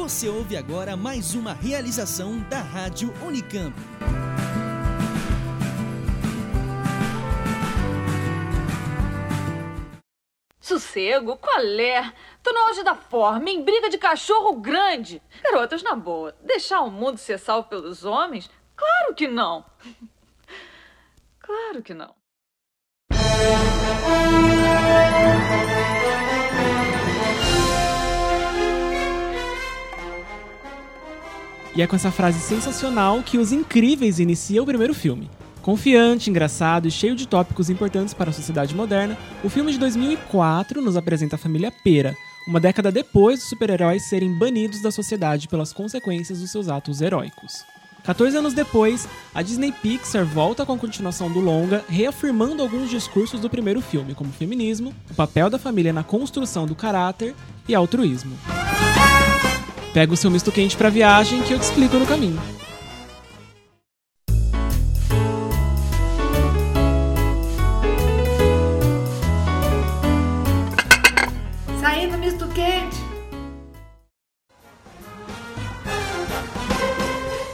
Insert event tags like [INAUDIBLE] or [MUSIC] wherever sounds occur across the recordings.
Você ouve agora mais uma realização da Rádio Unicamp. Sossego? Qual é? Tô no auge da forma, em briga de cachorro grande. Garotas, na boa, deixar o mundo ser salvo pelos homens? Claro que não. [LAUGHS] Claro que não. E é com essa frase sensacional que Os Incríveis inicia o primeiro filme. Confiante, engraçado e cheio de tópicos importantes para a sociedade moderna, o filme de 2004 nos apresenta a família Pera, uma década depois dos super-heróis serem banidos da sociedade pelas consequências dos seus atos heróicos. 14 anos depois, a Disney Pixar volta com a continuação do longa, reafirmando alguns discursos do primeiro filme, como feminismo, o papel da família na construção do caráter e altruísmo. Pega o seu misto quente pra viagem que eu te explico no caminho. Saindo misto quente.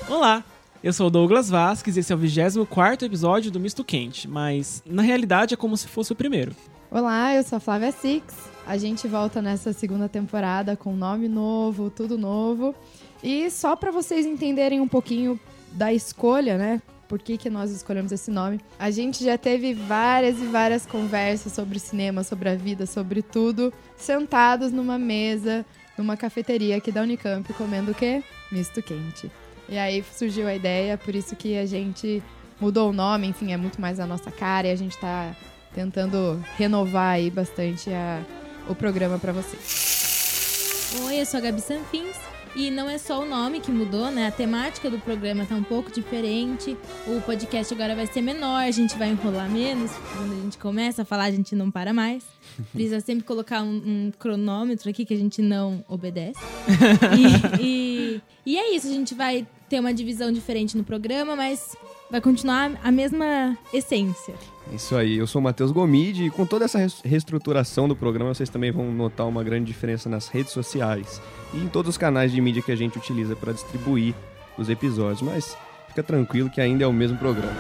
Olá, eu sou o Douglas Vasques e esse é o 24 episódio do Misto Quente, mas na realidade é como se fosse o primeiro. Olá, eu sou a Flávia Six. A gente volta nessa segunda temporada com nome novo, tudo novo. E só para vocês entenderem um pouquinho da escolha, né? Por que, que nós escolhemos esse nome? A gente já teve várias e várias conversas sobre cinema, sobre a vida, sobre tudo, sentados numa mesa, numa cafeteria aqui da Unicamp, comendo o quê? Misto quente. E aí surgiu a ideia, por isso que a gente mudou o nome, enfim, é muito mais a nossa cara e a gente tá tentando renovar aí bastante a, o programa para vocês. Oi, eu sou a Gabi Sanfins. E não é só o nome que mudou, né? A temática do programa tá um pouco diferente. O podcast agora vai ser menor, a gente vai enrolar menos. Quando a gente começa a falar, a gente não para mais. [LAUGHS] Precisa sempre colocar um, um cronômetro aqui que a gente não obedece. [LAUGHS] E, e, e é isso, a gente vai ter uma divisão diferente no programa, mas vai continuar a mesma essência. Isso aí, eu sou o Matheus Gomide e com toda essa reestruturação do programa, vocês também vão notar uma grande diferença nas redes sociais e em todos os canais de mídia que a gente utiliza para distribuir os episódios, mas fica tranquilo que ainda é o mesmo programa.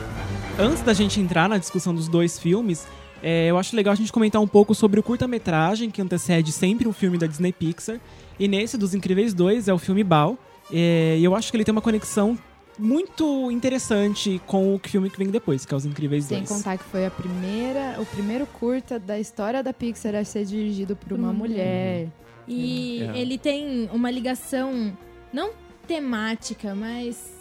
Antes da gente entrar na discussão dos dois filmes, é, eu acho legal a gente comentar um pouco sobre o curta-metragem que antecede sempre um filme da Disney Pixar. E nesse, dos Incríveis 2, é o filme Bao. É, e eu acho que ele tem uma conexão muito interessante com o filme que vem depois, que é Os Incríveis Sem 2. contar que foi a primeira, o primeiro curta da história da Pixar a ser dirigido por uma mulher. E É. ele tem uma ligação, não temática, mas.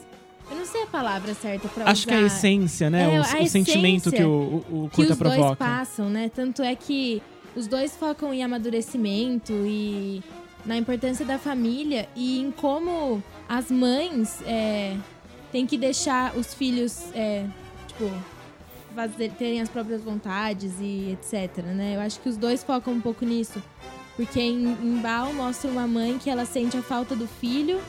Eu não sei a palavra certa pra Acho que é a usar. essência, né? É, o, a o sentimento essência que o, o, o que curta os dois provoca. passam, né? Tanto é que os dois focam em amadurecimento e na importância da família e em como as mães é, têm que deixar os filhos, é, tipo, fazer, terem as próprias vontades e etc, né? Eu acho que os dois focam um pouco nisso. Porque em, em mostra uma mãe que ela sente a falta do filho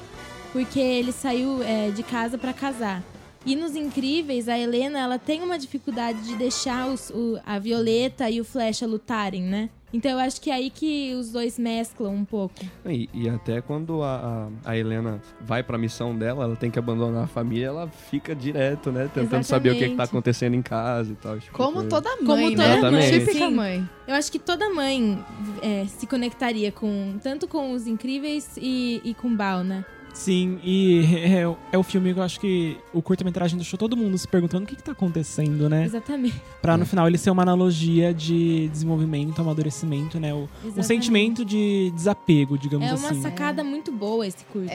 porque ele saiu é, de casa para casar. E nos Incríveis, a Helena ela tem uma dificuldade de deixar os- o- a Violeta e o Flecha lutarem, né? Então eu acho que é aí que os dois mesclam um pouco. E, e até quando a, a, a Helena vai pra missão dela, ela tem que abandonar a família, ela fica direto, né? Tentando saber o que, que tá Exatamente. acontecendo em casa e tal. tipo Como coisa. toda mãe, Como né? toda mãe. Típica Sim. mãe. Eu acho que toda mãe é, se conectaria com tanto com os Incríveis e, e com Bao, né? Sim, e [LAUGHS] é, é o filme que eu acho que o curta-metragem deixou todo mundo se perguntando o que, que tá acontecendo, né? Exatamente. Pra no final ele ser uma analogia de desenvolvimento, amadurecimento, né? O, um sentimento de desapego, digamos É uma assim. sacada muito boa esse curto. né?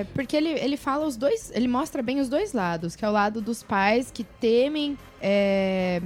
É, porque ele, ele fala os dois, ele mostra bem os dois lados, que é o lado dos pais que temem é,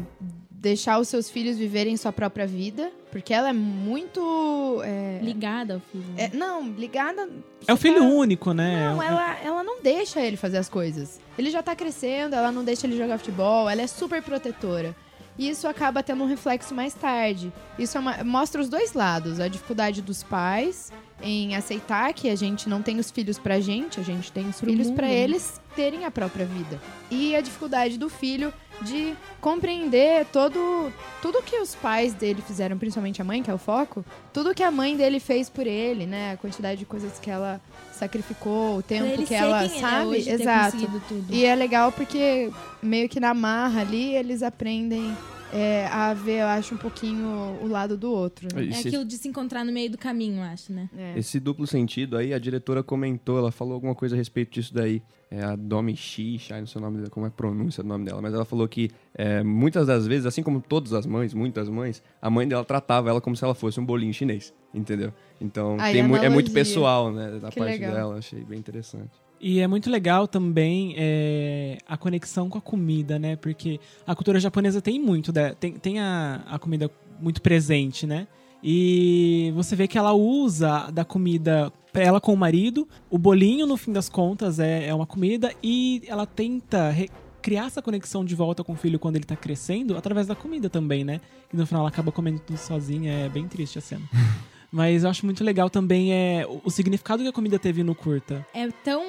deixar os seus filhos viverem sua própria vida, porque ela é muito é, Ligada ao filho. né? é, não ligada. É o filho único, né? Não, É- ela, ela não deixa ele fazer as coisas. Ele já tá crescendo, ela não deixa ele jogar futebol, ela é super protetora. E isso acaba tendo um reflexo mais tarde. Isso é uma- mostra os dois lados: a dificuldade dos pais em aceitar que a gente não tem os filhos pra gente, a gente tem os Pro filhos mundo, pra né? eles terem a própria vida. E a dificuldade do filho de compreender todo tudo que os pais dele fizeram, principalmente a mãe, que é o foco, tudo que a mãe dele fez por ele, né? A quantidade de coisas que ela sacrificou, o tempo que ela é sabe, ter exato. E é legal porque meio que na marra ali eles aprendem é, a ver, eu acho, um pouquinho o lado do outro. né? É Esse- aquilo de se encontrar no meio do caminho, eu acho, né? É. Esse duplo sentido aí, a diretora comentou, ela falou alguma coisa a respeito disso daí. É a Domi Shisha, não sei o nome dela, como é a pronúncia do nome dela, mas ela falou que é, muitas das vezes, assim como todas as mães, muitas mães, a mãe dela tratava ela como se ela fosse um bolinho chinês, entendeu? Então tem mu- é muito pessoal, né, da Que parte legal. dela, achei bem interessante. E é muito legal também é, a conexão com a comida, né? Porque a cultura japonesa tem muito, tem, tem a, a comida muito presente, né? E você vê que ela usa da comida, ela com o marido, o bolinho, no fim das contas, é, é uma comida, e ela tenta criar essa conexão de volta com o filho quando ele tá crescendo, através da comida também, né? E no final ela acaba comendo tudo sozinha, é bem triste a cena. [LAUGHS] Mas eu acho muito legal também é, o, significado que a comida teve no curta. É tão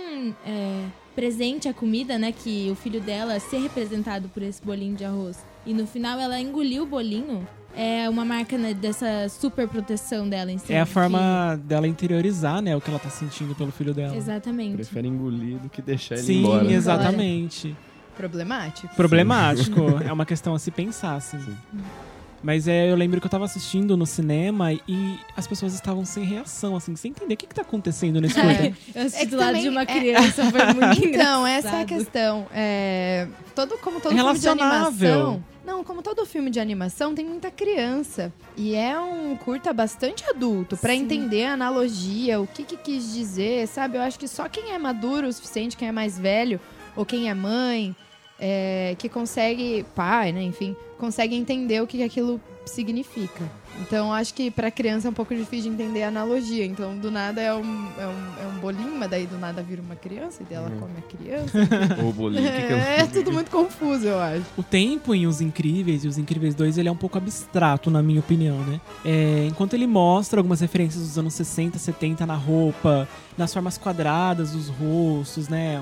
é, presente a comida, né? Que o filho dela ser representado por esse bolinho de arroz. E no final ela engoliu o bolinho. É uma marca né, dessa super proteção dela em cima. É a que- forma dela interiorizar, né, o que ela tá sentindo pelo filho dela. Exatamente. Prefere engolir do que deixar ele Sim, embora. né? exatamente. Problemático. Problemático. [LAUGHS] é uma questão a se pensar, assim. Sim. Mas é, eu lembro que eu tava assistindo no cinema e as pessoas estavam sem reação, assim, sem entender o que, que tá acontecendo nesse curta. É, eu assisti É do lado também de uma é- criança, foi [LAUGHS] muito Então, essa é a questão. É, todo, como todo filme de animação. Não, como todo filme de animação, tem muita criança. E é um curta bastante adulto, pra Sim. entender a analogia, o que, que quis dizer, sabe? Eu acho que só quem é maduro o suficiente, quem é mais velho, ou quem é mãe, é, que consegue, pai, né, enfim, consegue entender o que, aquilo significa. Então, eu acho que pra criança é um pouco difícil de entender a analogia. Então, do nada é um, é um, é um bolinho, mas daí do nada vira uma criança e daí ela Uhum. come a criança. Ou [LAUGHS] o bolinho, o que que eu- É, tudo muito confuso, eu acho. O tempo em Os Incríveis e Os Incríveis 2, ele é um pouco abstrato, na minha opinião, né? É, enquanto ele mostra algumas referências dos anos 60, 70 na roupa, nas formas quadradas dos rostos, né?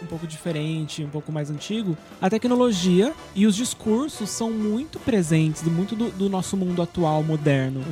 Um, um pouco diferente, um pouco mais antigo. A tecnologia e os discursos são muito presentes, muito do, do nosso mundo atual, moderno.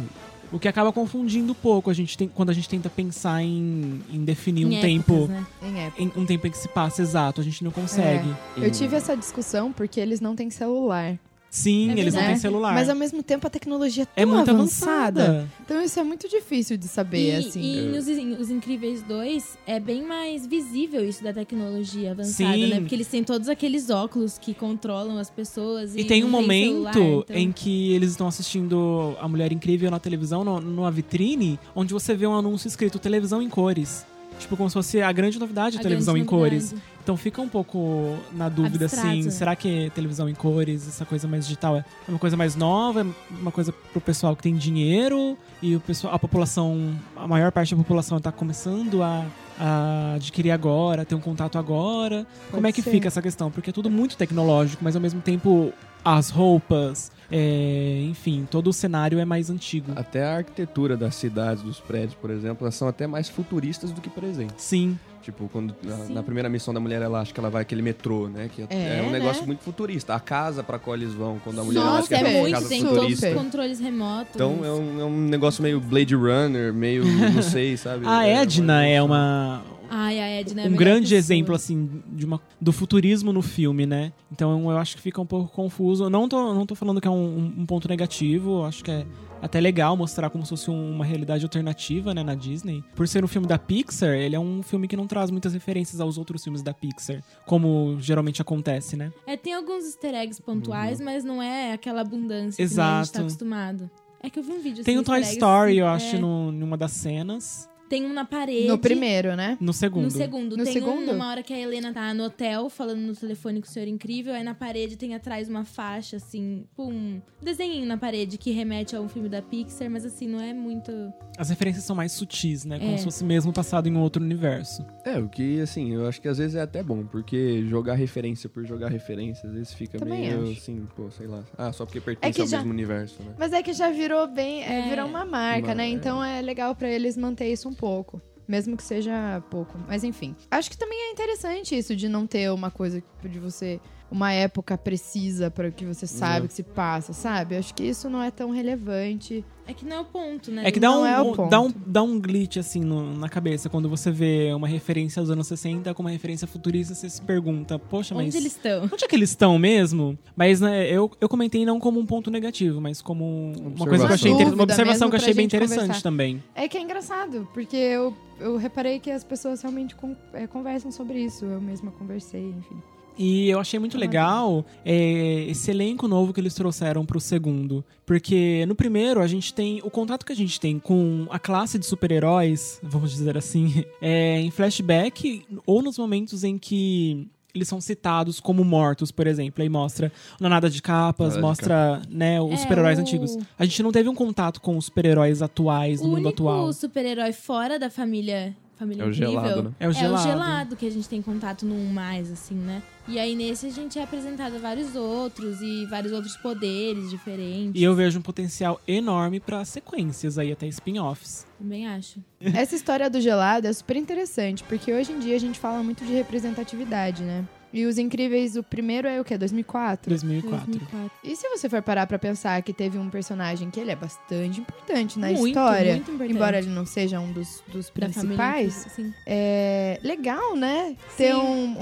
O que acaba confundindo um pouco a gente tem, quando a gente tenta pensar em, em definir um Em tempo. épocas, né? Em época. em- um tempo em que se passa exato, a gente não consegue. Eu tive essa discussão porque eles não têm celular. Sim, É eles não têm celular. Mas ao mesmo tempo a tecnologia é é tão muito avançada. avançada. Então isso é muito difícil de saber, E, assim. e em os, em Os Incríveis 2 é bem mais visível isso da tecnologia avançada, Sim. né? Porque eles têm todos aqueles óculos que controlam as pessoas. E, E tem um momento celular, então- em que eles estão assistindo A Mulher Incrível na televisão, no- numa vitrine, onde você vê um anúncio escrito televisão em cores. Tipo, como se fosse a grande novidade A televisão grande em cores. novidade. Então fica um pouco na dúvida, Abstrato, assim, será que televisão em cores, essa coisa mais digital, é uma coisa mais nova, é uma coisa pro pessoal que tem dinheiro e o pessoal, a população, a maior parte da população tá começando a, a adquirir agora, ter um contato agora. Como é que ser. fica essa questão? Porque é tudo muito tecnológico, mas ao mesmo tempo as roupas, é, enfim, todo o cenário é mais antigo. Até a arquitetura das cidades, dos prédios, por exemplo, elas são até mais futuristas do que presentes. Sim, Tipo, quando na, na primeira missão da mulher elástica ela vai aquele metrô, né? Que é, É, um negócio né? muito futurista. A casa pra qual eles vão, quando a mulher Nossa, elástica é vai pra muito, casa tem todos futurista. os controles remotos. Então é um, é um negócio meio Blade Runner, meio, não sei, [LAUGHS] sabe? a Edna é uma, Ai, a Edna é um grande pessoa. exemplo assim de uma, do futurismo no filme, né? Então eu acho que fica um pouco confuso. Não tô, não tô falando que é um, um ponto negativo, acho que é até legal mostrar como se fosse um- uma realidade alternativa, né, na Disney. Por ser um filme da Pixar, ele é um filme que não traz muitas referências aos outros filmes da Pixar, como geralmente acontece, né? É, tem alguns easter eggs pontuais, mas não é aquela abundância que nem a gente Exato. tá acostumado. É que eu vi um vídeo Tem assim, o Toy Story, eu é. acho, no, numa das cenas. Tem um na parede. No primeiro, né? No segundo. No segundo. No tem segundo? um numa hora que a Helena tá no hotel falando no telefone com o Senhor Incrível. Aí na parede tem atrás uma faixa, assim, pum, um desenhinho na parede que remete a um filme da Pixar, mas assim, não é muito. As referências são mais sutis, né? Como É. se fosse mesmo passado em um outro universo. É, o que, assim, eu acho que às vezes é até bom, porque jogar referência por jogar referência, às vezes fica Também meio acho. assim, pô, sei lá. Ah, só porque pertence que ao já- mesmo universo, né? Mas é que já virou bem. é, É. virou uma marca, Uma- né? é. Então é legal pra eles manter isso um pouco. Mesmo que seja pouco. Mas enfim. Acho que também é interessante isso de não ter uma coisa de você uma época precisa para que você sabe o que se passa, sabe? Eu acho que isso não é tão relevante. É que não é o ponto, né? É que dá Não um, é o um- ponto. dá, um, dá um glitch, assim, no- na cabeça. Quando você vê uma referência aos anos 60 com uma referência futurista, você se pergunta, poxa, mas... Onde eles estão? Onde é que eles estão mesmo? Mas né, eu, eu comentei não como um ponto negativo, mas como uma coisa que eu achei uma observação que eu achei bem interessante conversar. também. É que é engraçado, porque eu, eu reparei que as pessoas realmente con- é, conversam sobre isso. Eu mesma conversei, enfim. E eu achei muito legal é, esse elenco novo que eles trouxeram pro segundo. Porque no primeiro a gente tem. O contrato que a gente tem com a classe de super-heróis, vamos dizer assim, [LAUGHS] é em flashback ou nos momentos em que. Eles são citados como mortos, por exemplo. Aí mostra na Nada de Capas, Nada de mostra né, os É, super-heróis o- antigos. A gente não teve um contato com os super-heróis atuais O no mundo único atual. super-herói fora da família, família É o incrível gelado, né? É o gelado. É o gelado que a gente tem contato no um mais, assim, né? E aí nesse a gente é apresentado a vários outros e vários outros poderes diferentes. E eu vejo um potencial enorme pra sequências aí, até spin-offs. Também acho. Essa história do gelado é super interessante, porque hoje em dia a gente fala muito de representatividade, né? E Os Incríveis, o primeiro é o quê? 2004? 2004. 2004. E se você for parar pra pensar que teve um personagem que ele é bastante importante na Muito, história, muito importante. embora ele não seja um dos, dos família principais, sim. é legal, né? Ter Sim. um,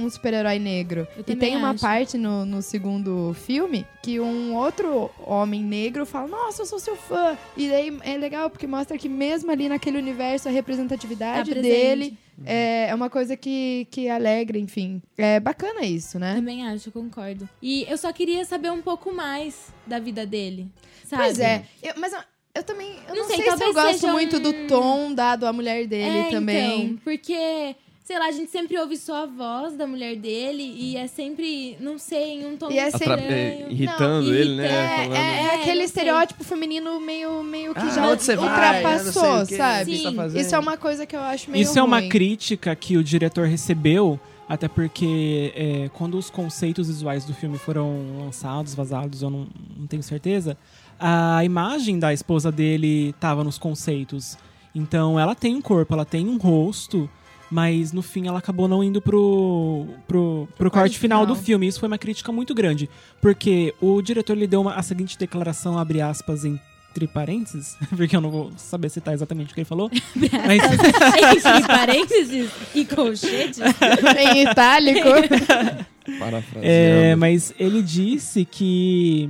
um, um super-herói negro. Eu E tem uma acho. parte no, no segundo filme que um outro homem negro fala: Nossa, eu sou seu fã. E daí é legal porque mostra que mesmo ali naquele universo a representatividade Tá dele é, é uma coisa que, que alegra, enfim. É bacana isso, né? Também acho, eu concordo. E eu só queria saber um pouco mais da vida dele. Sabe? Pois é. Eu- mas eu, também. Eu Não não, sei, sei, se eu gosto seja muito um- do tom dado à mulher dele É, também. Então, porque, sei lá, a gente sempre ouve só a voz da mulher dele e é sempre, não sei, em um tom E é Atra- sempre- é, irritando Não, ele, né? irritando. É, é, é É, aquele não sei. estereótipo feminino meio, meio que Ah, já vai? ultrapassou, que, sabe? tá? Isso é uma coisa que eu acho meio Isso é uma ruim. crítica que o diretor recebeu, até porque é, quando os conceitos visuais do filme foram lançados, vazados, eu não, não tenho certeza, a imagem da esposa dele tava nos conceitos. Então ela tem um corpo, ela tem um rosto, mas no fim ela acabou não indo pro, pro, pro corte corte final do final. filme. Isso foi uma crítica muito grande, porque o diretor lhe deu uma- a seguinte declaração, abre aspas, entre parênteses, [LAUGHS] porque eu não vou saber citar exatamente o que ele falou, [LAUGHS] mas Entre parênteses e colchetes. [LAUGHS] em itálico. Parafraseando. É, mas ele disse que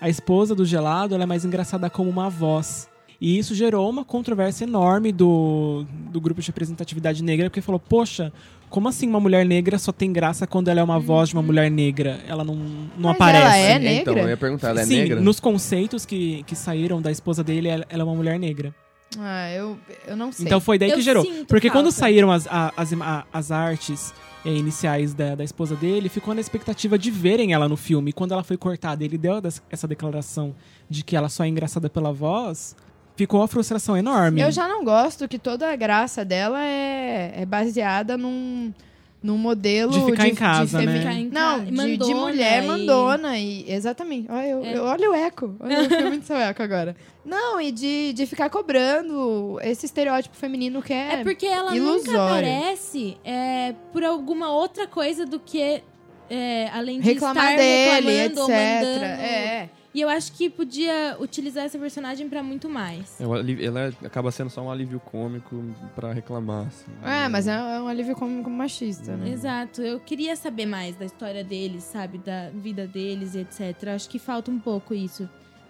a esposa do gelado ela é mais engraçada como uma voz. E isso gerou uma controvérsia enorme do, do grupo de representatividade negra, porque falou, poxa, como assim uma mulher negra só tem graça quando ela é uma voz de uma mulher negra? Ela não, não Mas aparece. ela é Então, negra? eu ia perguntar, ela é Sim, negra? nos conceitos que, que saíram da esposa dele, ela, ela é uma mulher negra. ah, eu, eu não sei. Então foi daí Eu que gerou. Porque quando falta. saíram as, as, ima- as artes eh, iniciais da, da esposa dele, ficou na expectativa de verem ela no filme. E quando ela foi cortada, ele deu essa declaração de que ela só é engraçada pela voz, ficou uma frustração enorme. Eu já não gosto que toda a graça dela é, é baseada num, num modelo De ficar em casa, femi- né? Ficar em Não, ca- de, de mulher e- mandona. E, exatamente. Olha, eu, É. eu- olha o eco. Olha, eu fui muito seu eco agora. Não, e de, de ficar cobrando esse estereótipo feminino que é. É porque ela nunca ilusório. aparece é, por alguma outra coisa do que é, além de reclamar estar dele, etc. reclamando ou mandando. É. E eu acho que podia utilizar essa personagem pra muito mais. É ela acaba sendo só um alívio cômico pra reclamar. Assim. É, mas é, é um alívio cômico machista, né? Exato. Eu queria saber mais da história deles, sabe? Da vida deles e etc. Acho que falta um pouco isso.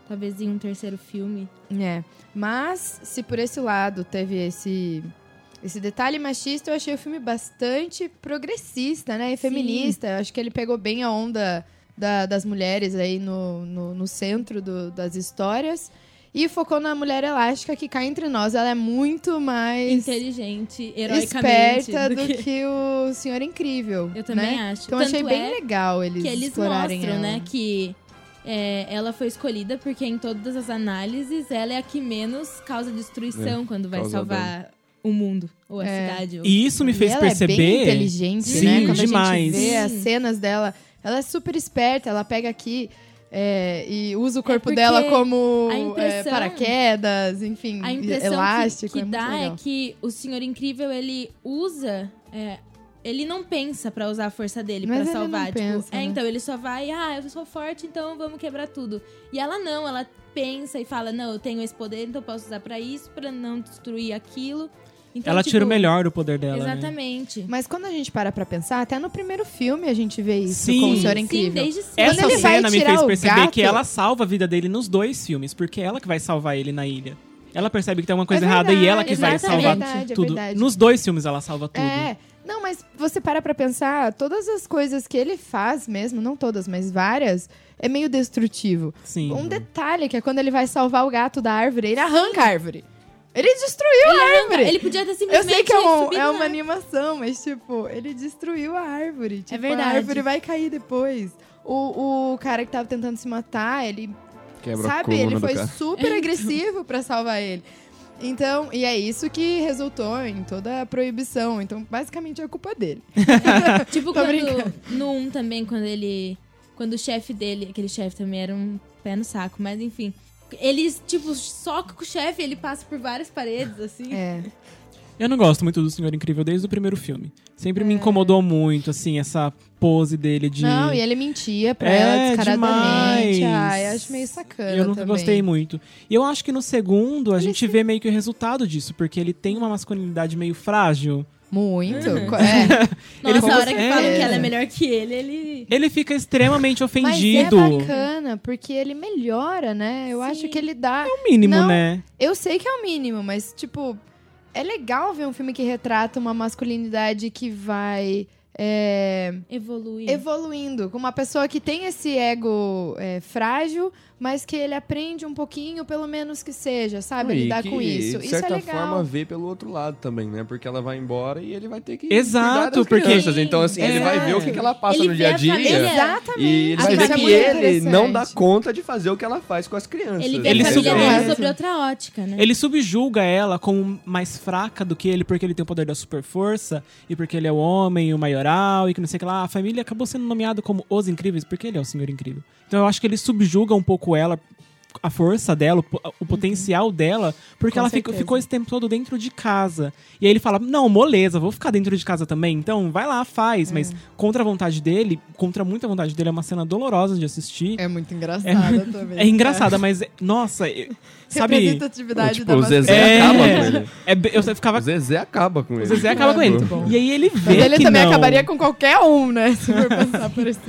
Talvez em um terceiro filme. É. Mas, se por esse lado teve esse, esse detalhe machista, eu achei o filme bastante progressista, né? E feminista. Eu acho que ele pegou bem a onda da- das mulheres aí no, no, no centro do- das histórias. E focou na mulher elástica, que cá entre nós, ela é muito mais Inteligente, heroicamente. esperta do do que... que... o Senhor Incrível. Eu também né? acho. Então Tanto achei bem é legal eles, que eles explorarem mostram, ela. né, que é, ela foi escolhida porque em todas as análises ela é a que menos causa destruição quando vai salvar o mundo ou a É. cidade. ou- E isso me E fez ela perceber. é bem inteligente, Sim, né? Quando demais. a gente vê as cenas dela, ela é super esperta, ela pega aqui é, e usa o corpo porque dela como é, paraquedas, enfim, A impressão elástico. que, que é dá é que o Senhor Incrível ele usa é, ele não pensa pra usar a força dele não salvar. tipo, pensa, é, né? então ele só vai, ah, eu sou forte, então vamos quebrar tudo. E ela não, ela pensa e fala, não, eu tenho esse poder, então eu posso usar pra isso, pra não destruir aquilo. Então, Ela tipo, tira o melhor do poder dela. né? Exatamente. Mas quando a gente para pra pensar, até no primeiro filme a gente vê isso Sim. com o Senhor Sim, Incrível. desde sempre. Essa Quando cena me tirar fez o perceber gato- que ela salva a vida dele nos dois filmes, porque é ela que vai salvar ele na ilha. Ela percebe que tem uma coisa É errada e ela que vai verdade, salvar é verdade, é tudo. verdade. Nos dois filmes ela salva tudo. É. Não, mas você para pra pensar, todas as coisas que ele faz mesmo, não todas, mas várias, é meio destrutivo. Sim. Um detalhe que é quando ele vai salvar o gato da árvore, ele arranca a árvore. Ele destruiu Ele, a arranca- árvore. ele podia ter Eu simplesmente sei que é, um- é uma animação, mas, tipo, ele destruiu a árvore. Tipo, verdade. A árvore vai cair depois. O, o cara que tava tentando se matar, ele Quebra a Sabe, ele foi super agressivo pra salvar ele. Então, e é isso que resultou em toda a proibição. Então, basicamente, é culpa dele. [LAUGHS] Tipo quando brincando. no 1 também, quando ele. Quando o chefe dele, aquele chefe também era um pé no saco, mas enfim. Eles, tipo, soca com o chefe, ele passa por várias paredes, assim. É. Eu não gosto muito do Senhor Incrível desde o primeiro filme. Sempre me incomodou muito, assim, essa pose dele de. É. Não, e ele mentia pra É, ela descaradamente. demais. Ai, acho meio sacana Eu nunca também. gostei muito. E eu acho que no segundo a gente vê meio que o resultado disso, porque ele tem uma masculinidade meio frágil. Muito. Uhum. É. Nossa, a [LAUGHS] hora que é. falam que ela é melhor que ele, ele. Ele fica extremamente Mas é ofendido. bacana, porque ele melhora, né? Eu Sim. acho que ele dá. É o mínimo, Não, né? Eu sei que é o mínimo, mas, tipo, é legal ver um filme que retrata uma masculinidade que vai. é, Evolui. evoluindo, com uma pessoa que tem esse ego é, frágil, mas que ele aprende um pouquinho, pelo menos que seja, sabe? E Lidar que, com isso. De Isso é certa legal. forma, vê pelo outro lado também, né? Porque ela vai embora e ele vai ter que Exato, porque- crianças. Então, assim, ele vai ver o que, que ela passa Ele no dia a dia. Exatamente. E ele A vai ver é que ele não dá conta de fazer o que ela faz com as crianças. Ele vê Ele a família é. sobre outra ótica, né? Ele subjuga ela como mais fraca do que ele, porque ele tem o poder da super força, e porque ele é o homem, o maioral, e que não sei o que lá. A família acabou sendo nomeado como Os Incríveis, porque ele é o Senhor Incrível. Então eu acho que ele subjuga um pouco ela, a força dela, o, o potencial dela, porque Com ela certeza. ficou esse tempo todo dentro de casa. E aí ele fala: Não, moleza, vou ficar dentro de casa também. Então vai lá, faz. Mas contra a vontade dele, contra muita vontade dele, é uma cena dolorosa de assistir. É muito engraçada [LAUGHS] também. É engraçada, mas, nossa, sabe. Representatividade Tipo, da o Zezé É, acaba com ele. é eu ficava O Zezé acaba com ele. o Zezé acaba É com ele. bom. E aí ele vê Mas ele que também não. acabaria com qualquer um, né? [LAUGHS] Se for pensar por esse,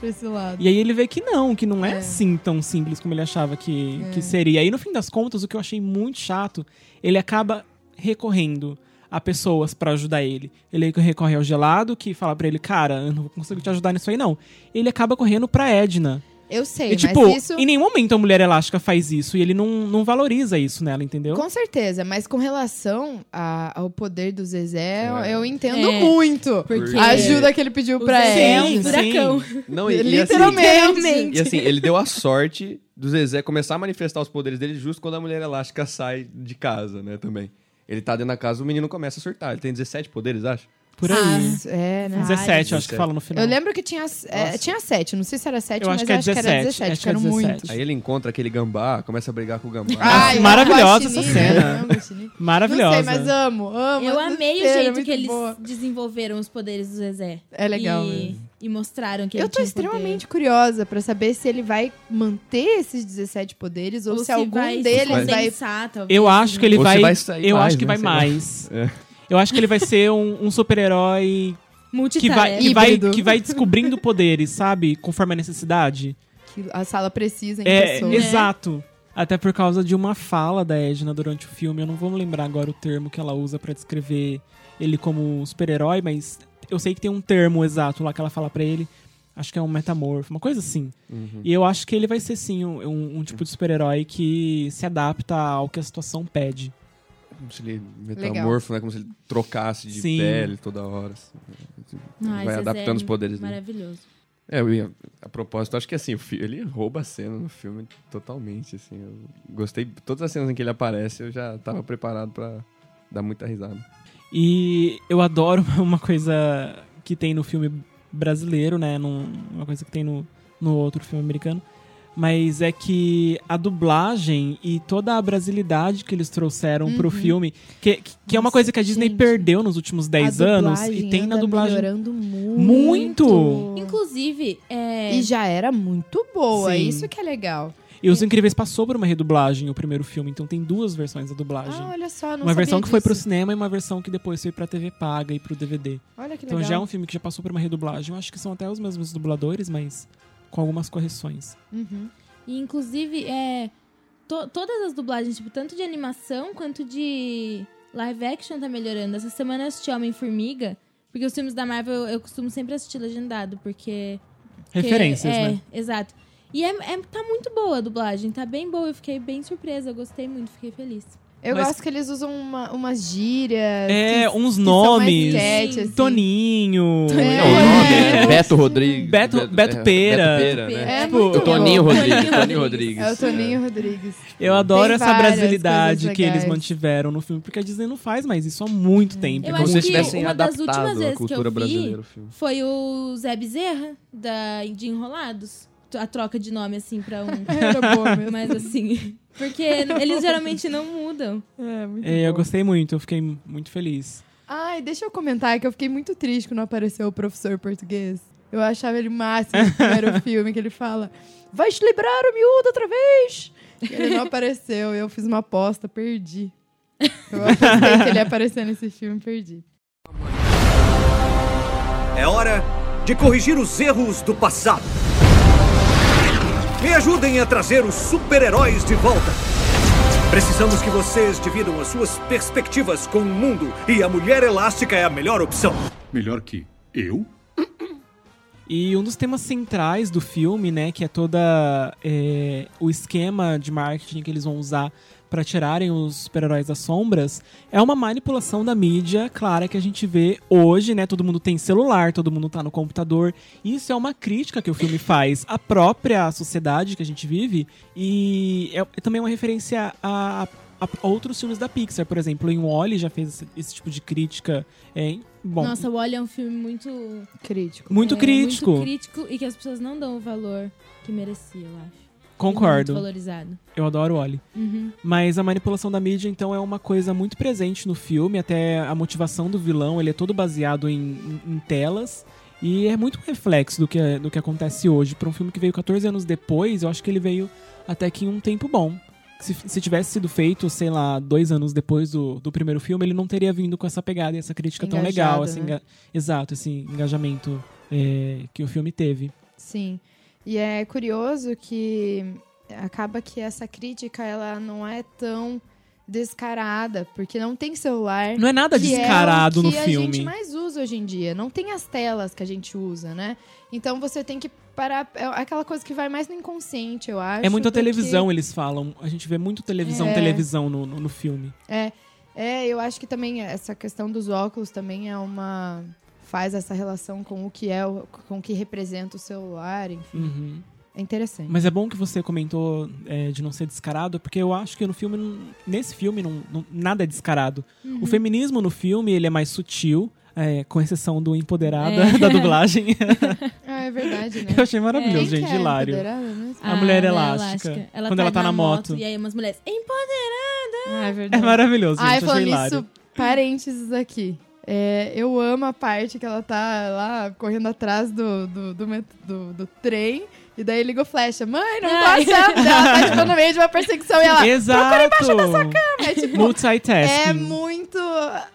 por esse lado. E aí ele vê que não, que não é, É. assim tão simples como ele achava que, que seria. E aí, no fim das contas, o que eu achei muito chato, ele acaba recorrendo a pessoas pra ajudar ele. Ele recorre ao gelado, que fala pra ele, cara, eu não consigo te ajudar nisso aí, não. Ele acaba correndo pra Edna. Eu sei, e, tipo, mas isso... em nenhum momento a mulher elástica faz isso. E ele não, não valoriza isso nela, entendeu? Com certeza, mas com relação a- ao poder do Zezé, É. eu entendo É, muito. porque A ajuda que ele pediu o pra Zezé é um furacão. Não, e, e assim, Literalmente. E assim, ele deu a sorte do Zezé começar a manifestar os poderes dele justo quando a mulher elástica sai de casa, né, também. Ele tá dentro da casa, o menino começa a surtar. Ele tem 17 poderes, acho. Por aí. Ah, é, né? 17, eu acho que 17. fala no final. Eu lembro que tinha, é, tinha sete, não sei se era sete, Eu mas acho que é acho que era 17, 17, acho que é eram 17. muitos. Aí ele encontra aquele gambá, começa a brigar com o gambá. [LAUGHS] Ai, maravilhosa o essa Guaxinim, cena. né? Maravilhosa. Não sei, mas amo, amo. Eu essa amei o é jeito que eles boa. desenvolveram os poderes do Zezé. É legal E, e mostraram que Eu ele tô extremamente curiosa pra saber se ele vai manter esses 17 poderes ou, poder. Ou se, algum vai se deles vai condensar, talvez, Eu acho que ele Ou se vai. vai sair eu mais, acho que né? vai mais. É. Eu acho que ele vai ser um, um super-herói que vai, que, vai, que vai descobrindo poderes, sabe? Conforme a necessidade. que a sala precisa em É, pessoas. exato. Até por causa de uma fala da Edna durante o filme. Eu não vou lembrar agora o termo que ela usa pra descrever ele como super-herói, mas eu sei que tem um termo exato lá que ela fala pra ele. Acho que é um metamorfo, uma coisa assim. Uhum. E eu acho que ele vai ser, sim, um, um- um tipo de super-herói que se adapta ao que a situação pede. Como se ele metamorfo, né? Como se ele trocasse de Sim. pele toda hora. assim. Ai, vai Zezé adaptando os é poderes dele. Maravilhoso. É, ia, a propósito, acho que assim, ele rouba a cena no filme totalmente, assim. Eu gostei, todas as cenas em que ele aparece, eu já tava preparado pra dar muita risada. E eu adoro [LAUGHS] uma coisa que tem no filme brasileiro, né? num- uma coisa que tem no, no outro filme americano. Mas é que a dublagem e toda a brasilidade que eles trouxeram pro filme, que, que é uma Uhum. Nossa, coisa que a Disney gente. perdeu nos últimos 10 A anos e tem na dublagem. melhorando muito. Muito! Inclusive, é, E já era muito boa, Sim. isso que é legal. E Os Incríveis passou por uma redublagem, o primeiro filme, então tem duas versões da dublagem. Ah, olha só, não uma versão que foi pro disso. cinema e uma versão que depois foi pra TV paga e pro DVD. Olha que Então legal. já é um filme que já passou por uma redublagem. Eu acho que são até os mesmos dubladores, mas com algumas correções. Uhum. E inclusive, é, to- todas as dublagens, tipo, tanto de animação quanto de live action tá melhorando. Essa semana eu assisti Homem-Formiga, porque os filmes da Marvel eu, eu costumo sempre assistir legendado, porque... porque- Referências, é, né? exato. E é, é- tá muito boa a dublagem, tá bem boa. Eu fiquei bem surpresa, eu gostei muito, fiquei feliz. Eu Mas- gosto que eles usam uma- umas gírias. É, que- uns que são mais nomes. assim. Toninho. É. Não, o nome é Beto Rodrigues. Beto- Beto Pera. Beto Pera, né? É Tipo, O Toninho. Rodrigues. Toninho Toninho Rodrigues. É o Toninho Rodrigues. Eu adoro Tem essa brasilidade que eles mantiveram no filme, porque a Disney não faz mais isso há muito tempo. Eu É Como acho se tivessem adaptado a cultura brasileira o filme. Foi o Zé Bezerra, da, de Enrolados. A troca de nome, assim, pra um... Era boa mesmo. Mas assim... Porque eles geralmente não mudam. [LAUGHS] É, muito É, eu gostei muito, eu fiquei muito feliz. Ai, deixa eu comentar que eu fiquei muito triste quando apareceu o professor português. Eu achava ele máximo no primeiro [LAUGHS] filme, que ele fala: Vai livrar o miúdo outra vez! E ele não apareceu, eu fiz uma aposta, perdi. Eu apostei que ele ia aparecer nesse filme, perdi. É hora de corrigir os erros do passado. Me ajudem a trazer os super-heróis de volta. Precisamos que vocês dividam as suas perspectivas com o mundo e a Mulher Elástica é a melhor opção. Melhor que eu? E um dos temas centrais do filme, né, que é toda é, o esquema de marketing que eles vão usar para tirarem os super-heróis das sombras, é uma manipulação da mídia clara que a gente vê hoje, né? Todo mundo tem celular, todo mundo tá no computador. Isso é uma crítica que o filme faz à própria sociedade que a gente vive e é, é também uma referência a, a- outros filmes da Pixar, por exemplo, em Wall-E já fez esse, esse tipo de crítica. É, bom, Nossa, o Wall-E é um filme muito... Crítico. muito é, crítico. Muito crítico e que as pessoas não dão o valor que merecia, eu acho. Concordo. Muito valorizado. Eu adoro Wall-E. Uhum. Mas a manipulação da mídia, então, é uma coisa muito presente no filme. Até a motivação do vilão, ele é todo baseado em, em- em telas. E é muito reflexo do que, do que acontece hoje. Para um filme que veio 14 anos depois, eu acho que ele veio até que em um tempo bom. Se, se tivesse sido feito, sei lá, dois anos depois do, do primeiro filme, ele não teria vindo com essa pegada e essa crítica tão legal. Engajado, Esse né? enga- Exato, esse engajamento é, que o filme teve. Sim. E é curioso que acaba que essa crítica ela não é tão descarada, porque não tem celular. Não é nada que descarado é o no que a filme. gente mais usa hoje em dia. Não tem as telas que a gente usa, né? Então você tem que parar. É aquela coisa que vai mais no inconsciente, eu acho. É muita porque- televisão, eles falam. A gente vê muito televisão, É. televisão no, no, no filme. É, eu acho que também essa questão dos óculos também é uma. Faz essa relação com o que é, o- com o que representa o celular, enfim. Uhum. É interessante. Mas é bom que você comentou é, de não ser descarado, porque eu acho que no filme, nesse filme, não, não- nada é descarado. Uhum. O feminismo no filme, ele é mais sutil, é, com exceção do empoderada É. [LAUGHS] da dublagem. [LAUGHS] Ah, é verdade, né? eu achei maravilhoso, gente, que é hilário. empoderada mesmo? A mulher elástica. Ela Quando tá ela tá na moto. E aí umas mulheres, empoderada! Ah, é É verdade. maravilhoso, gente, achei falando hilário. nisso, parênteses aqui. É, eu amo a parte que ela tá lá correndo atrás do, do, do, do- do trem. E daí liga o flecha. Mãe, não Ai. achando. Ela tá tipo, no meio de uma perseguição e ela. Exato! É, tipo, Multitasking. é muito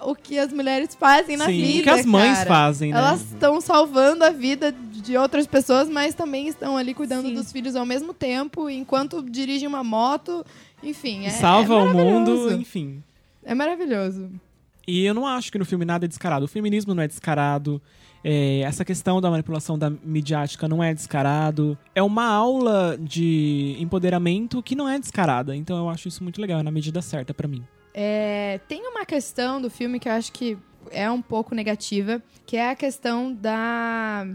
o que as mulheres fazem na Sim, vida. o que as mães cara. fazem, né? Elas estão salvando a vida de outras pessoas, mas também estão ali cuidando Sim. dos filhos ao mesmo tempo, enquanto dirigem uma moto. Enfim, é, Salva é o mundo, enfim. É maravilhoso. E eu não acho que no filme nada é descarado. O feminismo não é descarado. é, essa questão da manipulação da midiática não é descarado. É uma aula de empoderamento que não é descarada. Então eu acho isso muito legal, é na medida certa pra mim. É, tem uma questão do filme que eu acho que é um pouco negativa, que é a questão da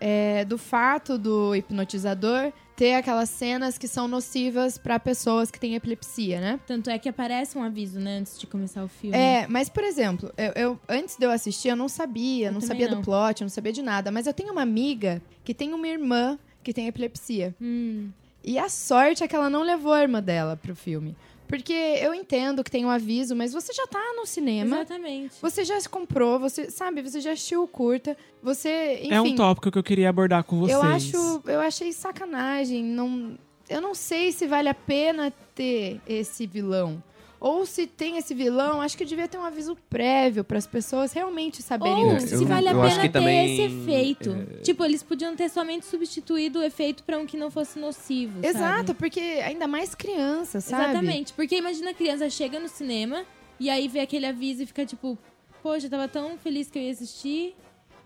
é, do fato do hipnotizador ter aquelas cenas que são nocivas para pessoas que têm epilepsia, né? Tanto é que aparece um aviso, né, antes de começar o filme. É, mas por exemplo, eu, eu- antes de eu assistir, eu não sabia, Eu não sabia não. do plot, eu não sabia de nada. Mas eu tenho uma amiga que tem uma irmã que tem epilepsia. Hum, E a sorte é que ela não levou a irmã dela pro filme. Porque eu entendo que tem um aviso, mas você já tá no cinema. Exatamente. Você já se comprou, você sabe, você já assistiu o curta, você, enfim. É um tópico que eu queria abordar com vocês. Eu acho, eu achei sacanagem, não, eu não sei se vale a pena ter esse vilão. Ou se tem esse vilão, acho que devia ter um aviso prévio para as pessoas realmente saberem Ou o que se eu- vale a eu pena ter também, esse efeito. é- Tipo, eles podiam ter somente substituído o efeito pra um que não fosse nocivo. sabe? Exato, porque ainda mais criança, sabe? Exatamente. Porque imagina a criança chega no cinema e aí vê aquele aviso e fica tipo, poxa, eu tava tão feliz que eu ia assistir,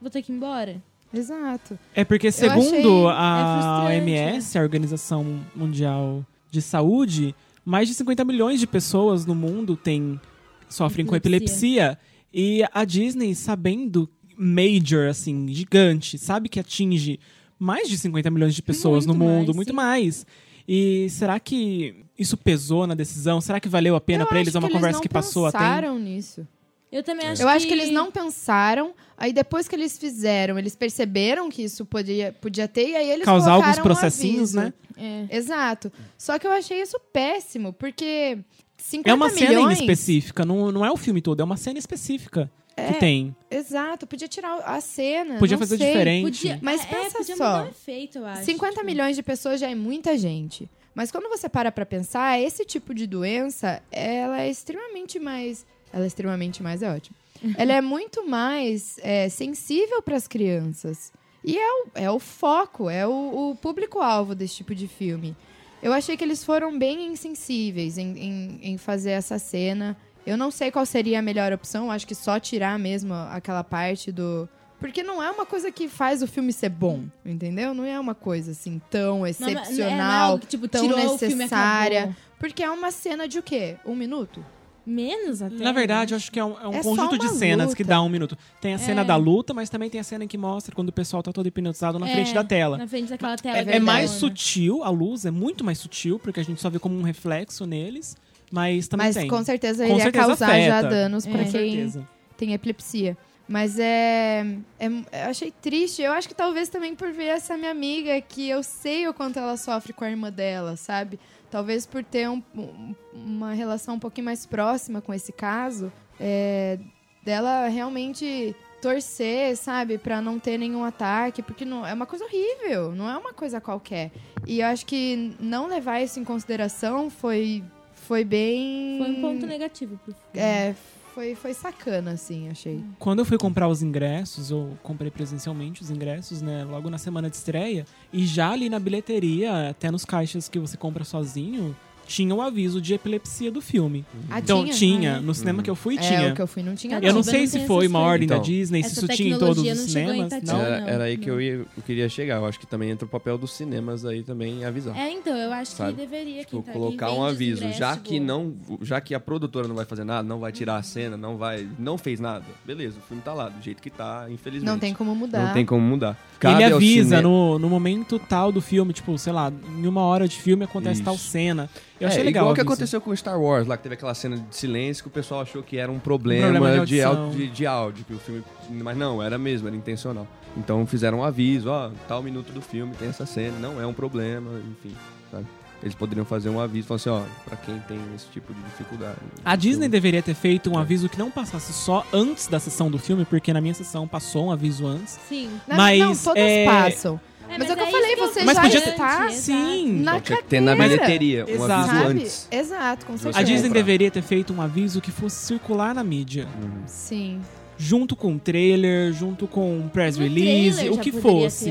vou ter que ir embora. Exato. É porque, segundo é a frustrante, OMS, a Organização Mundial de Saúde, mais de 50 milhões de pessoas no mundo têm, sofrem com epilepsia. E a Disney, sabendo major, assim, gigante, sabe que atinge mais de 50 milhões de pessoas Muito no mundo, mais, muito sim. mais. E será que isso pesou na decisão? Será que valeu a pena pra eles? É uma que conversa eles que passou até. pensaram nisso. Eu também acho Eu que... acho que eles não pensaram, aí depois que eles fizeram, eles perceberam que isso podia, podia ter, e aí eles Causar colocaram alguns um processinhos, aviso. né? É. Exato. Só que eu achei isso péssimo, porque 50 É uma cena milhões... específica, não, não é o filme todo, é uma cena específica É, que tem. Exato, podia tirar a cena. Podia não fazer sei. diferente. Podia, Mas é, pensa podia só, mudar o efeito, eu acho. 50 tipo. milhões de pessoas já é muita gente. Mas quando você para pra pensar, esse tipo de doença, ela é extremamente mais. Ela é extremamente mais, é ótimo. [LAUGHS] ela é muito mais é, sensível para as crianças. E é o, é o foco, é o, o público-alvo desse tipo de filme. Eu achei que eles foram bem insensíveis em, em, em fazer essa cena. Eu não sei qual seria a melhor opção, acho que só tirar mesmo aquela parte do. Porque não é uma coisa que faz o filme ser bom, entendeu? Não é uma coisa assim tão Não, mas- é, não é excepcional, tipo, tão filme necessária. acabou. Porque é uma cena de o quê? Um minuto? Menos até. Na verdade, eu acho que é um, é um É conjunto de cenas luta. que dá um minuto. Tem a cena É. da luta, mas também tem a cena que mostra quando o pessoal tá todo hipnotizado na É, frente da tela. Na frente daquela tela. É, é mais sutil, a luz é muito mais sutil, porque a gente só vê como um reflexo neles, mas também Mas tem. com certeza Com iria certeza causar já afeta. danos É. pra Com quem certeza. tem epilepsia. Mas é, é. Eu achei triste. Eu acho que talvez também por ver essa minha amiga, que eu sei o quanto ela sofre com a irmã dela, sabe? Talvez por ter um- um- uma relação um pouquinho mais próxima com esse caso, é, dela realmente torcer, sabe, Pra não ter nenhum ataque, porque não, é uma coisa horrível, não é uma coisa qualquer. E eu acho que não levar isso em consideração foi, foi bem. Foi um ponto negativo pro filme. É, foi, foi sacana, assim, achei. Quando eu fui comprar os ingressos, eu comprei presencialmente os ingressos, né, logo na semana de estreia, e já ali na bilheteria, até nos caixas que você compra sozinho, tinha o aviso de epilepsia do filme. Ah, Então tinha? tinha, é? no cinema que eu fui É, tinha. o que eu fui não tinha, Eu Eu não sei não se foi uma ordem da coisas. Disney, se isso tinha em todos os cinemas. Não. Era, era aí que eu, ia, eu queria chegar. Eu acho que também entra o papel dos cinemas aí também avisar. É, então, eu acho Sabe? que deveria Tipo, tá- colocar quem um aviso, já que não, já que a produtora não vai fazer nada, não vai tirar a cena, não vai, não fez nada. Beleza, o filme tá lá do jeito que tá, infelizmente. Não tem como mudar. Não tem como mudar. Ele ao avisa no, no momento tal do filme, tipo, sei lá, em uma hora de filme acontece tal Isso. cena. Eu é, achei legal. Igual o que aconteceu com Star Wars, lá que teve aquela cena de silêncio que o pessoal achou que era um problema, problema de au- de, de áudio, que o filme. Mas não, era mesmo, era intencional. Então fizeram um aviso, ó, tal minuto do filme tem essa cena, não é um problema, enfim, sabe? Eles poderiam fazer um aviso, falar assim, ó, pra quem tem esse tipo de dificuldade. A Disney deveria ter feito um aviso que não passasse só antes da sessão do filme, porque na minha sessão passou um aviso antes. Sim. Na- Mas, não, todas é, passam. É, Mas é o que eu isso falei, você Mas já podia está Exato. Sim. na então tinha que ter na bilheteria, um Exato. aviso Sabe? antes. Exato, com certeza. A Disney comprar. deveria ter feito um aviso que fosse circular na mídia. Uhum. Sim. Junto com o trailer, junto com um press No release, o que fosse.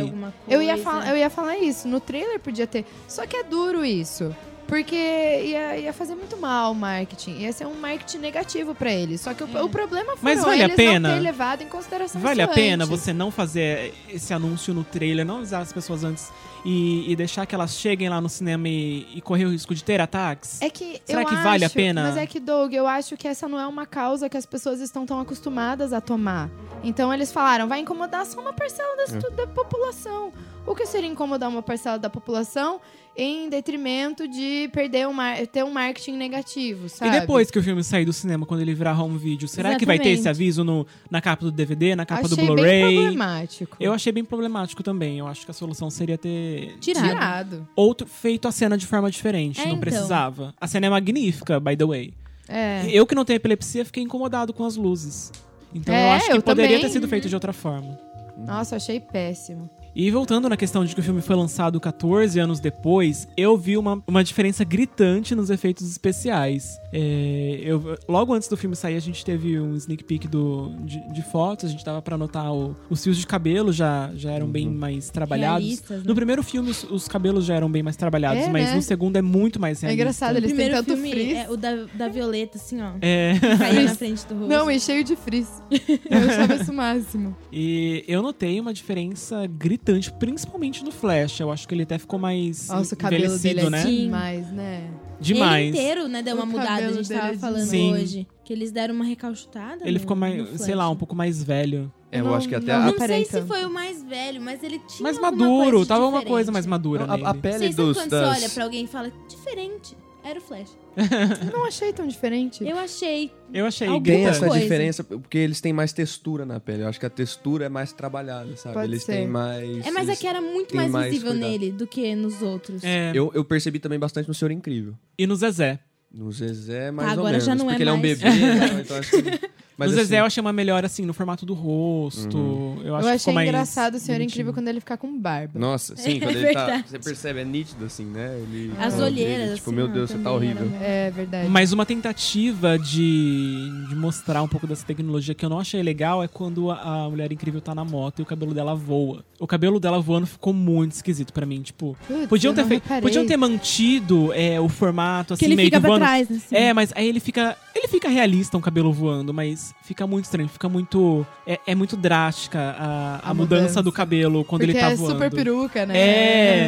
Eu ia, falar, eu ia falar isso. No trailer podia ter. Só que é duro isso. Porque ia, ia fazer muito mal o marketing. Ia ser um marketing negativo pra eles. Só que o, É. o problema foi Mas vale a eles pena? não ter levado em consideração Vale a pena antes. você não fazer esse anúncio no trailer, não avisar as pessoas antes e, e deixar que elas cheguem lá no cinema e, e correr o risco de ter ataques? É que Será eu que vale a acho- pena? Mas é que, Doug, eu acho que essa não é uma causa que as pessoas estão tão acostumadas a tomar. Então eles falaram, vai incomodar só uma parcela É. da, da população. o que seria incomodar uma parcela da população em detrimento de perder um ter um marketing negativo, sabe? E depois que o filme sair do cinema, quando ele virar home video, será que vai ter esse Exatamente. aviso no, na capa do DVD, na capa Achei do bem Blu-ray? problemático. Eu achei bem problemático também. Eu acho que a solução seria ter Tirado. Tirado. outro feito a cena de forma diferente. É, não então. precisava. A cena é magnífica, by the way. É. Eu que não tenho epilepsia, fiquei incomodado com as luzes. Então É, eu acho que eu poderia também. ter sido feito de outra forma. Nossa, achei péssimo. E voltando na questão de que o filme foi lançado 14 anos depois, eu vi uma, uma diferença gritante nos efeitos especiais. É, eu, logo antes do filme sair, a gente teve um sneak peek do, de, de fotos, a gente dava pra notar o- os fios de cabelo já, já eram bem mais trabalhados. Realistas, né? No primeiro filme, os, os cabelos já eram bem mais trabalhados, É, mas né? no segundo é muito mais É realista. engraçado, O eles têm tanto filme frizz. é o da, da Violeta, assim, ó. É. Caindo na frente do rosto. Não, e cheio de frizz. [LAUGHS] Eu achava isso o máximo. E eu notei uma diferença gritante, principalmente no Flash. Eu acho que ele até ficou mais Nossa, o cabelo dele é né? Sim. demais, né? Demais. Ele inteiro, né, deu O uma mudada, a cabelo gente tava é falando Sim. hoje. Que eles deram uma recalchutada. Ele no- ficou mais, sei lá, um pouco mais velho. É, eu Não- acho que até não a, Não sei se foi o mais velho, mas ele tinha Mais maduro, tava uma diferente. coisa mais madura a, a nele. pele Vocês dos, quando das... você olha pra alguém e fala, diferente, era o Flash. Eu [LAUGHS] não achei tão diferente. Eu achei. Eu achei Alguma Tem essa coisa. diferença porque eles têm mais textura na pele. Eu acho que a textura é mais trabalhada, sabe? Pode eles ser. têm mais. É, mas eles- aqui era muito mais, mais visível cuidado. nele do que nos outros. É, Eu, eu percebi também bastante no Senhor Incrível. E no Zezé. No Zezé, mais Tá, ou agora menos. já não é porque ele é um mais. bebê, né? [LAUGHS] Então acho que... Mas, no Zezé assim, eu achei uma melhor, assim, no formato do rosto. Eu, Eu acho que achei mais engraçado o Senhor bonitinho. Incrível quando ele fica com barba. Nossa, [LAUGHS] sim, quando É ele tá... Você percebe, é nítido, assim, né? Ele, As olheiras, Tipo, assim, meu Deus, você tá horrível. era- É verdade. Mas uma tentativa de, de mostrar um pouco dessa tecnologia que eu não achei legal é quando a, a Mulher Incrível tá na moto e o cabelo dela voa. O cabelo dela voando ficou muito esquisito pra mim. Tipo, Putz, podiam eu ter, feito, podiam ter mantido é, o formato assim, Que ele meio fica que pra voando. trás, né? assim. É, mas aí ele fica. Ele fica realista, um cabelo voando, mas fica muito estranho, fica muito. É, é muito drástica a, a, A mudança, mudança. do cabelo quando Porque ele tá é voando. super peruca, né?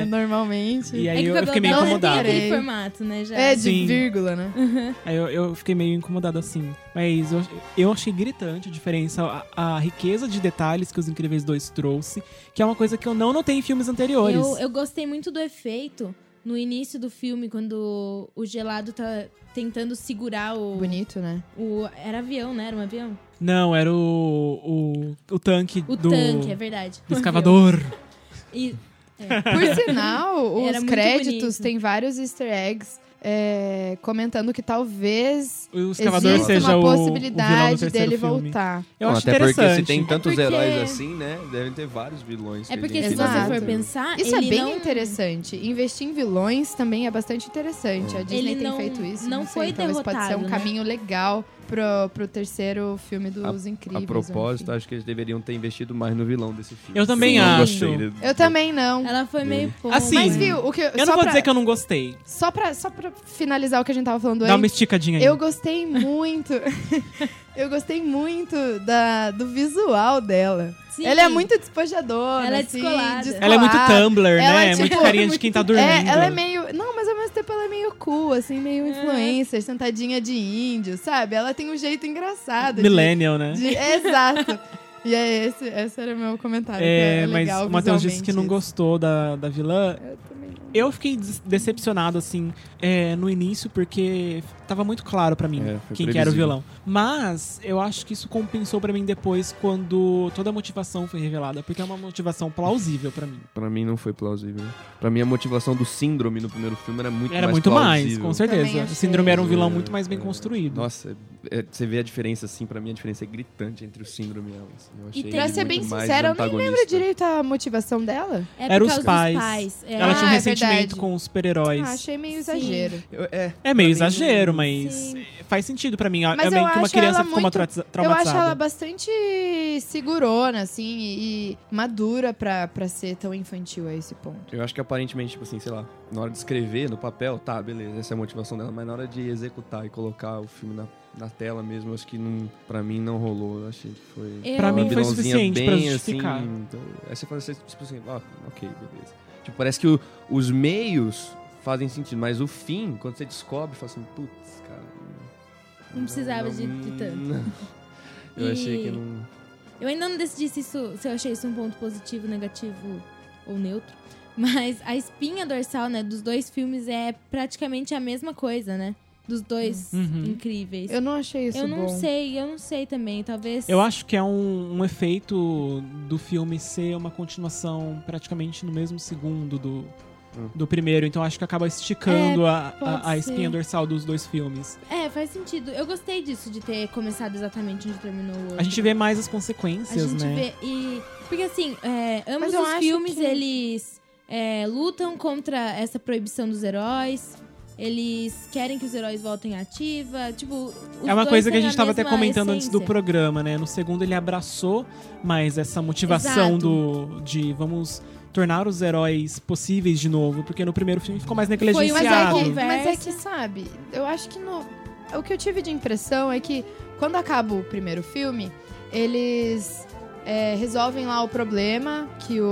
É. Normalmente. E É aí que eu, eu fiquei meio dela incomodado. Reparei. formato, né? Já. É, de Sim. vírgula, né? Aí eu, eu fiquei meio incomodado assim. Mas eu, eu achei gritante a diferença, a, a riqueza de detalhes que os Incríveis 2 trouxe, que é uma coisa que eu não notei em filmes anteriores. Eu, eu gostei muito do efeito no início do filme, quando o gelado tá tentando segurar o. Bonito, né? o era avião, né? Era um avião? Não, era o, o, o tanque O do, tanque, é verdade. do escavador. E, Por sinal, os créditos bonito. têm vários easter eggs é, comentando que talvez O escavador seja uma o, o possibilidade terceiro dele filme. voltar. Eu Não, acho até porque interessante. se tem tantos É porque- heróis assim, né? Devem ter vários vilões. é que porque se você for pensar, Isso é bem não, interessante. Investir em vilões também é bastante interessante. A Disney Ele tem não- feito isso. não sei, foi talvez pode ser um derrotado, né? caminho legal pro, pro terceiro filme dos A Incríveis. propósito, enfim. acho que eles deveriam ter investido mais no vilão desse filme. Eu também não acho. gostei Eu também não. Ela foi meio pouco. Assim, Mas viu, o que Eu não vou pra, dizer que eu não gostei. só pra só pra finalizar o que a gente tava falando Dá uma antes. esticadinha aí. Eu gostei muito. [LAUGHS] eu gostei muito da, do visual dela. Sim. Ela é muito despojadora. Ela é assim, descolada. Ela é muito descolada. Tumblr, Ela né? é, É muito tipo, carinha de quem tá dormindo. É, ela é meio. Não, tempo ela é meio cool, assim, meio influencer, sentadinha de índio, sabe? Ela tem um jeito engraçado. de- Millennial, né? de- [LAUGHS] Exato. E é esse, esse era o meu comentário. É, é mas o Matheus disse que não gostou da, da vilã. Eu também não. Eu fiquei decepcionado, assim, é, no início, porque tava muito claro pra mim É, quem que era o vilão. Mas eu acho que isso compensou pra mim depois, quando toda a motivação foi revelada, porque é uma motivação plausível pra mim. Pra mim não foi plausível. Pra mim a motivação do síndrome no primeiro filme era muito Era mais muito mais, plausível. com Também certeza. O Síndrome era um vilão É, muito mais bem é. construído. Nossa, é- você vê a diferença assim, pra mim a diferença é gritante entre o síndrome e ela. assim. Eu achei tem- Pra ser bem mais sincera, eu nem lembro direito a motivação dela. É Era os pais. pais. É. Ela tinha um Ah, é ressentimento verdade. com os super-heróis. Ah, achei meio exagero. Eu- é, É meio exagero, mas Sim. faz sentido pra mim. Mas é eu meio que uma acho criança ela ficou muito- traumatiza- Eu traumatizada. acho ela bastante segurona, assim, e, madura pra, pra ser tão infantil a esse ponto. Eu acho que aparentemente, tipo assim, sei lá, na hora de escrever no papel, tá, beleza, essa é a motivação dela, mas na hora de executar e colocar o filme na, na tela mesmo, acho que não, pra mim não rolou. Eu achei que foi. Eu- Pra mim foi suficiente pra bem, justificar. Assim, então, aí você fala assim, tipo assim, ah, ok, beleza. Tipo, parece que o- os meios fazem sentido, mas o fim, quando você descobre, fala assim, putz, cara. Não precisava de- de tanto. não. [LAUGHS] Eu E- achei que não. Eu ainda não decidi se, isso, se eu achei isso um ponto positivo negativo ou neutro. Mas a espinha dorsal, né, dos dois filmes é praticamente a mesma coisa, né? Dos dois Uhum. incríveis. Eu não achei isso Eu não bom. sei, eu não sei também. Talvez. Eu acho que é um, um efeito do filme ser uma continuação praticamente no mesmo segundo do, do primeiro. Então acho que acaba esticando a, pode a, a espinha dorsal dos dois filmes. É, faz sentido. Eu gostei disso, de ter começado exatamente onde terminou o outro. A gente vê mais as A consequências, gente né? vê. E. Porque assim, é, ambos os filmes, que- eles é, lutam contra essa proibição dos heróis. Eles querem que os heróis voltem à ativa. Tipo, os É uma dois coisa que a gente tava até comentando antes do essência. programa, né? No segundo ele abraçou mais essa motivação Exato. do de vamos tornar os heróis possíveis de novo, porque no primeiro filme ficou mais Foi uma Mas é, negligenciado. que, mas é que, sabe, eu acho que no. O que eu tive de impressão é que quando acaba o primeiro filme, eles é, resolvem lá o problema que o.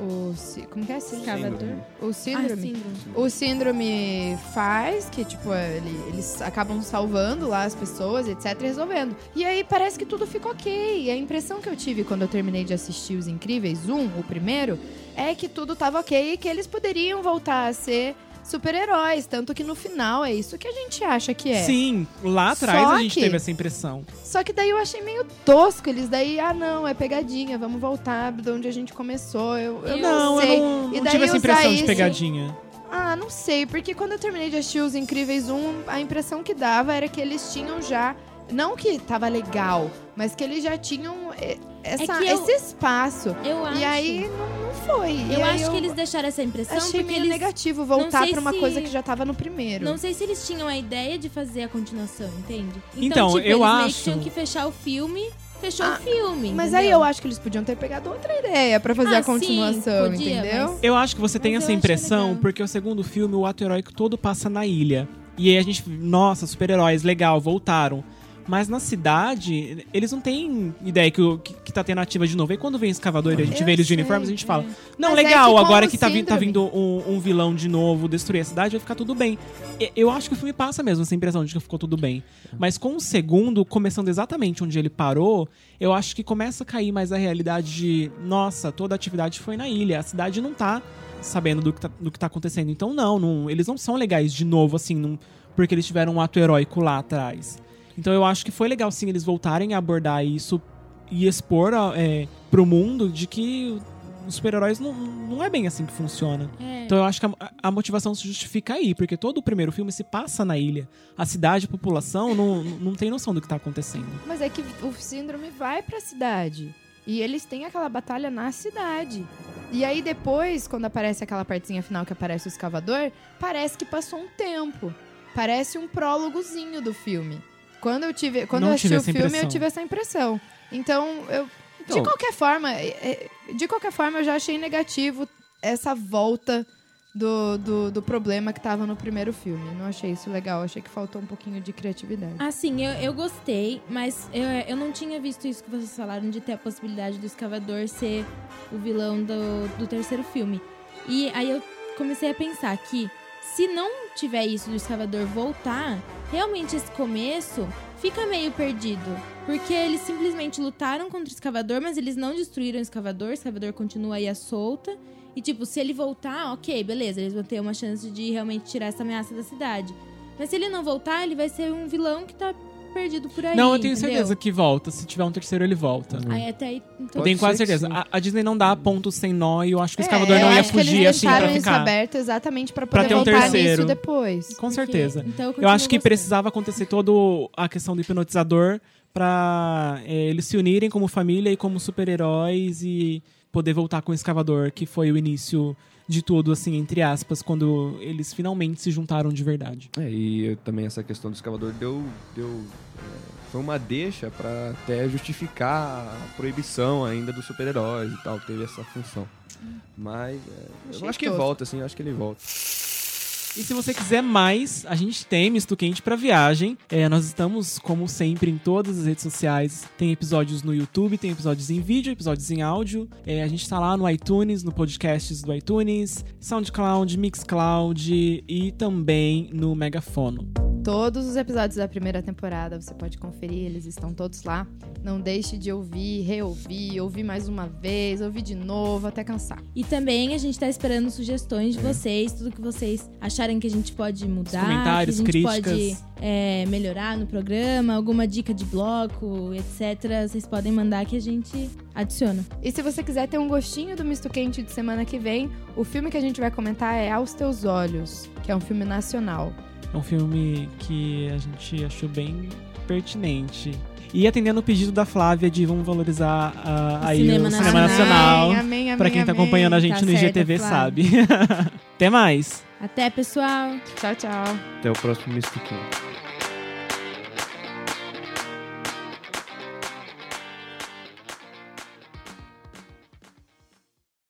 o como que é? Escavador. O Ah, síndrome. síndrome. o síndrome faz, que tipo, é, ele- eles acabam salvando lá as pessoas, etc, e resolvendo. E aí parece que tudo fica ok. E a impressão que eu tive quando eu terminei de assistir Os Incríveis 1, o primeiro, é que tudo tava ok e que eles poderiam voltar a ser super-heróis. Tanto que no final é isso que a gente acha que é. Sim, lá atrás Só a gente que- teve essa impressão. Só que daí eu achei meio tosco. Eles daí, ah não, é pegadinha, vamos voltar de onde a gente começou. Eu, eu não, Não, sei. eu não, E não daí tive essa impressão de isso- pegadinha. Ah, não sei, porque quando eu terminei de assistir Os Incríveis 1, a impressão que dava era que eles tinham já. Não que tava legal, mas que eles já tinham eh, essa, É eu- esse espaço. Eu acho. E aí não foi. E Eu aí acho que eles deixaram essa impressão achei porque meio eles. negativo voltar pra uma se- coisa que já tava no primeiro. Não sei se eles tinham a ideia de fazer a continuação, entende? Então, tipo, eu eles meio acho- que tinham que fechar o filme, fechou Ah, o filme. Mas entendeu? aí eu acho que eles podiam ter pegado outra ideia pra fazer Ah, a continuação, sim, podia, entendeu? mas- Eu acho que você tem Mas essa eu impressão porque o segundo filme, o ato heróico todo passa na ilha. E aí a gente, nossa, super-heróis, legal, voltaram. Mas na cidade, eles não têm ideia que, o- que, que tá tendo ativa de novo. Aí quando vem escavador e a gente Eu vê eles de uniformes, a gente fala: Não, Mas é legal, que com agora o que tá, vi- tá vindo um, um vilão de novo destruir a cidade, vai ficar tudo bem. E- Eu acho que o filme passa mesmo essa impressão de que ficou tudo bem. Mas com o segundo, começando exatamente onde ele parou, eu acho que começa a cair mais a realidade de: Nossa, toda a atividade foi na ilha, a cidade não tá sabendo do que tá, do que tá acontecendo. Então, não, não, eles não são legais de novo, assim, não- porque eles tiveram um ato heróico lá atrás. Então, eu acho que foi legal, sim, eles voltarem a abordar isso e expor é, pro mundo de que os super-heróis não, não é bem assim que funciona. É. Então eu acho que a, a motivação se justifica aí, porque todo o primeiro filme se passa na ilha. A cidade, a população não, não tem noção do que tá acontecendo. Mas é que o síndrome vai pra cidade. E eles têm aquela batalha na cidade. E aí depois, quando aparece aquela partezinha final que aparece o escavador, parece que passou um tempo. Parece um prólogozinho do filme. Quando eu tive, quando Não eu assisti tive o filme, eu impressão. tive essa impressão. Então, eu Então- de qualquer forma, é, é, de qualquer forma eu já achei negativo essa volta do, do, do problema que tava no primeiro filme. Não achei isso legal, achei que faltou um pouquinho de criatividade. Assim, eu, eu gostei, mas eu, eu não tinha visto isso que vocês falaram de ter a possibilidade do escavador ser o vilão do, do terceiro filme. E aí eu comecei a pensar que se não tiver isso do escavador voltar, realmente esse começo fica meio perdido. Porque eles simplesmente lutaram contra o escavador, mas eles não destruíram o escavador, o escavador continua aí à solta. E tipo, se ele voltar, ok, beleza, eles vão ter uma chance de realmente tirar essa ameaça da cidade. Mas se ele não voltar, ele vai ser um vilão que tá perdido por aí. não, eu tenho entendeu? certeza que volta. Se tiver um terceiro, ele volta. Aí até aí. Então, Eu tenho quase certeza. A, a Disney não dá ponto sem nó e eu acho que o É, escavador eu não ia acho que eles fugir assim pra deixaram isso ficar. aberto exatamente pra Pra poder ter um voltar terceiro. nisso depois. Com porque- certeza. Então eu, Eu acho que gostando. precisava acontecer toda a questão do hipnotizador pra é, eles se unirem como família e como super-heróis e poder voltar com o escavador, que foi o início de tudo, assim, entre aspas, quando eles finalmente se juntaram de verdade. É, e também essa questão do escavador deu. deu é, foi uma deixa pra até justificar a proibição ainda dos super-heróis e tal. Teve essa função. Mas é, eu acho que volta, assim, eu acho que ele volta. E se você quiser mais, a gente tem misto quente pra viagem. É, nós estamos, como sempre, em todas as redes sociais. Tem episódios no YouTube, tem episódios em vídeo, episódios em áudio. É, a gente tá lá no iTunes, no podcasts do iTunes, SoundCloud, Mixcloud e também no Megafono. Todos os episódios da primeira temporada você pode conferir, eles estão todos lá. Não deixe de ouvir, reouvir, ouvir mais uma vez, ouvir de novo até cansar. E também a gente tá esperando sugestões de vocês, tudo que vocês acharem que a gente pode mudar, comentários, que a gente críticas. pode é, melhorar no programa, alguma dica de bloco, etc. Vocês podem mandar que a gente adiciona. E se você quiser ter um gostinho do Misto Quente de semana que vem, o filme que a gente vai comentar é Aos Teus Olhos, que é um filme nacional. É um filme que a gente achou bem pertinente. E atendendo o pedido da Flávia de vamos valorizar ah, O aí cinema o cinema nacional. nacional. Amém, amém, amém, Pra quem tá amém. acompanhando a gente Tá no certo, IGTV Flávia. sabe. [LAUGHS] Até mais! Até, pessoal! Tchau, tchau. Até o próximo Quente.